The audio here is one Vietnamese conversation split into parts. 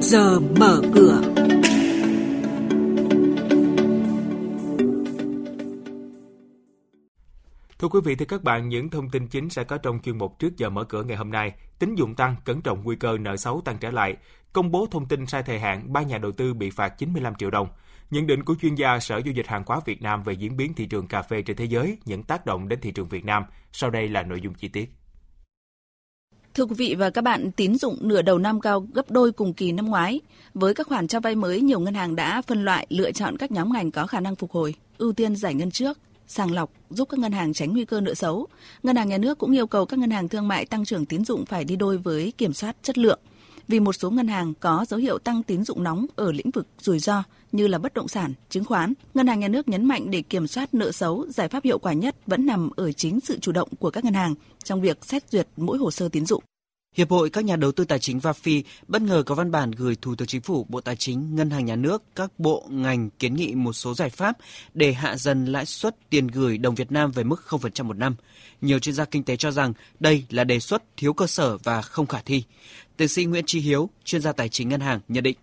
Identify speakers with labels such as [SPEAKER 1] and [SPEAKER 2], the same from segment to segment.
[SPEAKER 1] giờ mở cửa.
[SPEAKER 2] Thưa quý vị, thưa các bạn, những thông tin chính sẽ có trong chuyên mục trước giờ mở cửa ngày hôm nay. Tín dụng tăng, cẩn trọng nguy cơ nợ xấu tăng trở lại. Công bố thông tin sai thời hạn, ba nhà đầu tư bị phạt 95 triệu đồng. Nhận định của chuyên gia Sở Giao dịch Hàng hóa Việt Nam về diễn biến thị trường cà phê trên thế giới, những tác động đến thị trường Việt Nam. Sau đây là nội dung chi tiết.
[SPEAKER 3] Thưa quý vị và các bạn, tín dụng nửa đầu năm cao gấp đôi cùng kỳ năm ngoái. Với các khoản cho vay mới, nhiều ngân hàng đã phân loại lựa chọn các nhóm ngành có khả năng phục hồi, ưu tiên giải ngân trước, sàng lọc giúp các ngân hàng tránh nguy cơ nợ xấu. Ngân hàng nhà nước cũng yêu cầu các ngân hàng thương mại tăng trưởng tín dụng phải đi đôi với kiểm soát chất lượng. Vì một số ngân hàng có dấu hiệu tăng tín dụng nóng ở lĩnh vực rủi ro như là bất động sản, chứng khoán, ngân hàng nhà nước nhấn mạnh để kiểm soát nợ xấu, giải pháp hiệu quả nhất vẫn nằm ở chính sự chủ động của các ngân hàng trong việc xét duyệt mỗi hồ sơ tín dụng.
[SPEAKER 4] Hiệp hội các nhà đầu tư tài chính VAFI bất ngờ có văn bản gửi Thủ tướng Chính phủ, Bộ Tài chính, Ngân hàng Nhà nước, các bộ ngành kiến nghị một số giải pháp để hạ dần lãi suất tiền gửi đồng Việt Nam về mức 0% một năm. Nhiều chuyên gia kinh tế cho rằng đây là đề xuất thiếu cơ sở và không khả thi. Tiến sĩ Nguyễn Tri Hiếu, chuyên gia tài chính ngân hàng nhận định.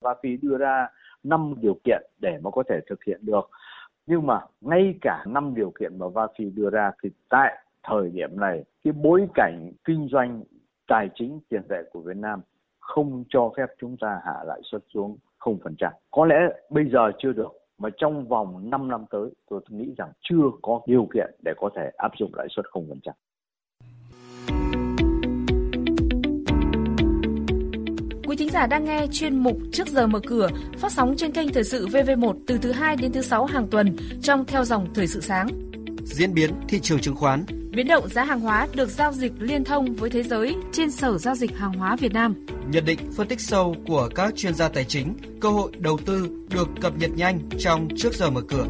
[SPEAKER 5] VAFI đưa ra 5 điều kiện để mà có thể thực hiện được. Nhưng mà ngay cả 5 điều kiện mà VAFI đưa ra thì tại thời điểm này cái bối cảnh kinh doanh tài chính tiền tệ của Việt Nam không cho phép chúng ta hạ lãi suất xuống 0%. Có lẽ bây giờ chưa được, mà trong vòng 5 năm tới tôi nghĩ rằng chưa có điều kiện để có thể áp dụng lãi suất 0%.
[SPEAKER 6] Quý thính giả đang nghe chuyên mục Trước giờ mở cửa phát sóng trên kênh Thời sự VV1 từ thứ 2 đến thứ 6 hàng tuần trong theo dòng Thời sự sáng.
[SPEAKER 4] Diễn biến thị trường chứng khoán
[SPEAKER 6] Biến động giá hàng hóa được giao dịch liên thông với thế giới trên Sở Giao dịch Hàng hóa Việt Nam.
[SPEAKER 4] Nhận định phân tích sâu của các chuyên gia tài chính, cơ hội đầu tư được cập nhật nhanh trong trước giờ mở cửa.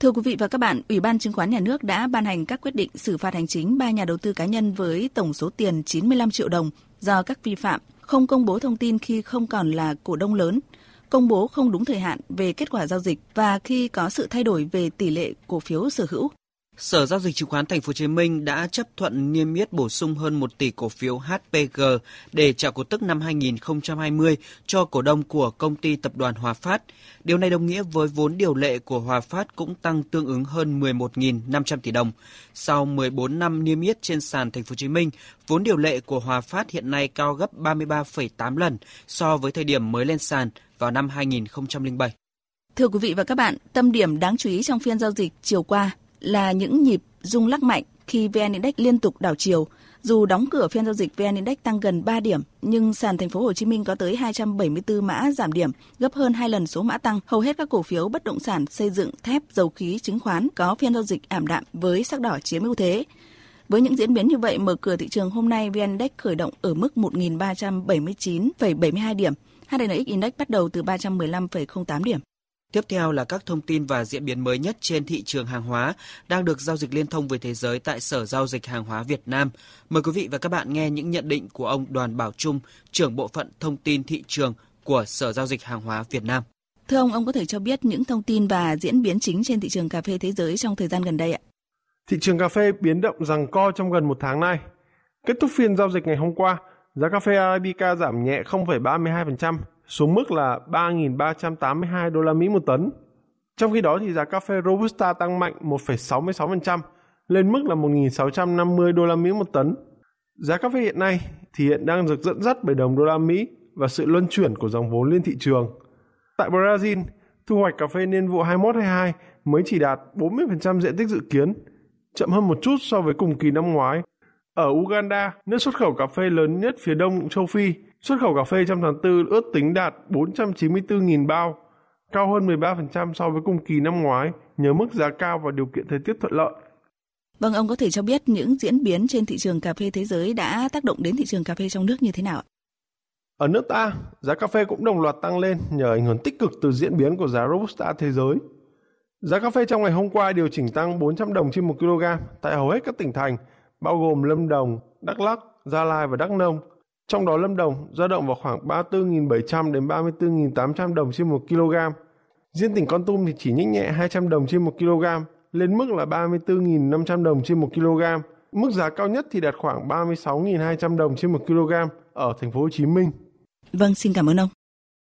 [SPEAKER 3] Thưa quý vị và các bạn, Ủy ban Chứng khoán Nhà nước đã ban hành các quyết định xử phạt hành chính 3 nhà đầu tư cá nhân với tổng số tiền 95 triệu đồng do các vi phạm không công bố thông tin khi không còn là cổ đông lớn, công bố không đúng thời hạn về kết quả giao dịch và khi có sự thay đổi về tỷ lệ cổ phiếu sở hữu.
[SPEAKER 4] Sở giao dịch chứng khoán Thành phố Hồ Chí Minh đã chấp thuận niêm yết bổ sung hơn 1 tỷ cổ phiếu HPG để trả cổ tức năm 2020 cho cổ đông của công ty tập đoàn Hòa Phát. Điều này đồng nghĩa với vốn điều lệ của Hòa Phát cũng tăng tương ứng hơn 11.500 tỷ đồng. Sau 14 năm niêm yết trên sàn Thành phố Hồ Chí Minh, vốn điều lệ của Hòa Phát hiện nay cao gấp 33,8 lần so với thời điểm mới lên sàn vào năm 2007.
[SPEAKER 3] Thưa quý vị và các bạn, tâm điểm đáng chú ý trong phiên giao dịch chiều qua là những nhịp rung lắc mạnh khi VN Index liên tục đảo chiều. Dù đóng cửa phiên giao dịch VN Index tăng gần 3 điểm, nhưng sàn thành phố Hồ Chí Minh có tới 274 mã giảm điểm, gấp hơn 2 lần số mã tăng. Hầu hết các cổ phiếu bất động sản, xây dựng, thép, dầu khí, chứng khoán có phiên giao dịch ảm đạm với sắc đỏ chiếm ưu thế. Với những diễn biến như vậy, mở cửa thị trường hôm nay VN Index khởi động ở mức 1.379,72 điểm. HNX Index bắt đầu từ 315,08 điểm.
[SPEAKER 4] Tiếp theo là các thông tin và diễn biến mới nhất trên thị trường hàng hóa đang được giao dịch liên thông với thế giới tại Sở Giao dịch Hàng hóa Việt Nam. Mời quý vị và các bạn nghe những nhận định của ông Đoàn Bảo Trung, trưởng bộ phận thông tin thị trường của Sở Giao dịch Hàng hóa Việt Nam.
[SPEAKER 3] Thưa ông, ông có thể cho biết những thông tin và diễn biến chính trên thị trường cà phê thế giới trong thời gian gần đây ạ?
[SPEAKER 7] Thị trường cà phê biến động rằng co trong gần một tháng nay. Kết thúc phiên giao dịch ngày hôm qua, giá cà phê Arabica giảm nhẹ 0,32% xuống mức là 3.382 đô la Mỹ một tấn. Trong khi đó thì giá cà phê Robusta tăng mạnh 1,66% lên mức là 1.650 đô la Mỹ một tấn. Giá cà phê hiện nay thì hiện đang được dẫn dắt bởi đồng đô la Mỹ và sự luân chuyển của dòng vốn liên thị trường. Tại Brazil, thu hoạch cà phê niên vụ 21-22 mới chỉ đạt 40% diện tích dự kiến, chậm hơn một chút so với cùng kỳ năm ngoái. Ở Uganda, nước xuất khẩu cà phê lớn nhất phía đông châu Phi, Xuất khẩu cà phê trong tháng 4 ước tính đạt 494.000 bao, cao hơn 13% so với cùng kỳ năm ngoái nhờ mức giá cao và điều kiện thời tiết thuận lợi.
[SPEAKER 3] Vâng, ông có thể cho biết những diễn biến trên thị trường cà phê thế giới đã tác động đến thị trường cà phê trong nước như thế nào?
[SPEAKER 7] Ở nước ta, giá cà phê cũng đồng loạt tăng lên nhờ ảnh hưởng tích cực từ diễn biến của giá Robusta thế giới. Giá cà phê trong ngày hôm qua điều chỉnh tăng 400 đồng trên 1 kg tại hầu hết các tỉnh thành, bao gồm Lâm Đồng, Đắk Lắk, Gia Lai và Đắk Nông – trong đó Lâm Đồng dao động vào khoảng 34.700 đến 34.800 đồng trên 1 kg. Riêng tỉnh Con Tum thì chỉ nhích nhẹ 200 đồng trên 1 kg lên mức là 34.500 đồng trên 1 kg. Mức giá cao nhất thì đạt khoảng 36.200 đồng trên 1 kg ở thành phố Hồ Chí Minh.
[SPEAKER 3] Vâng, xin cảm ơn ông.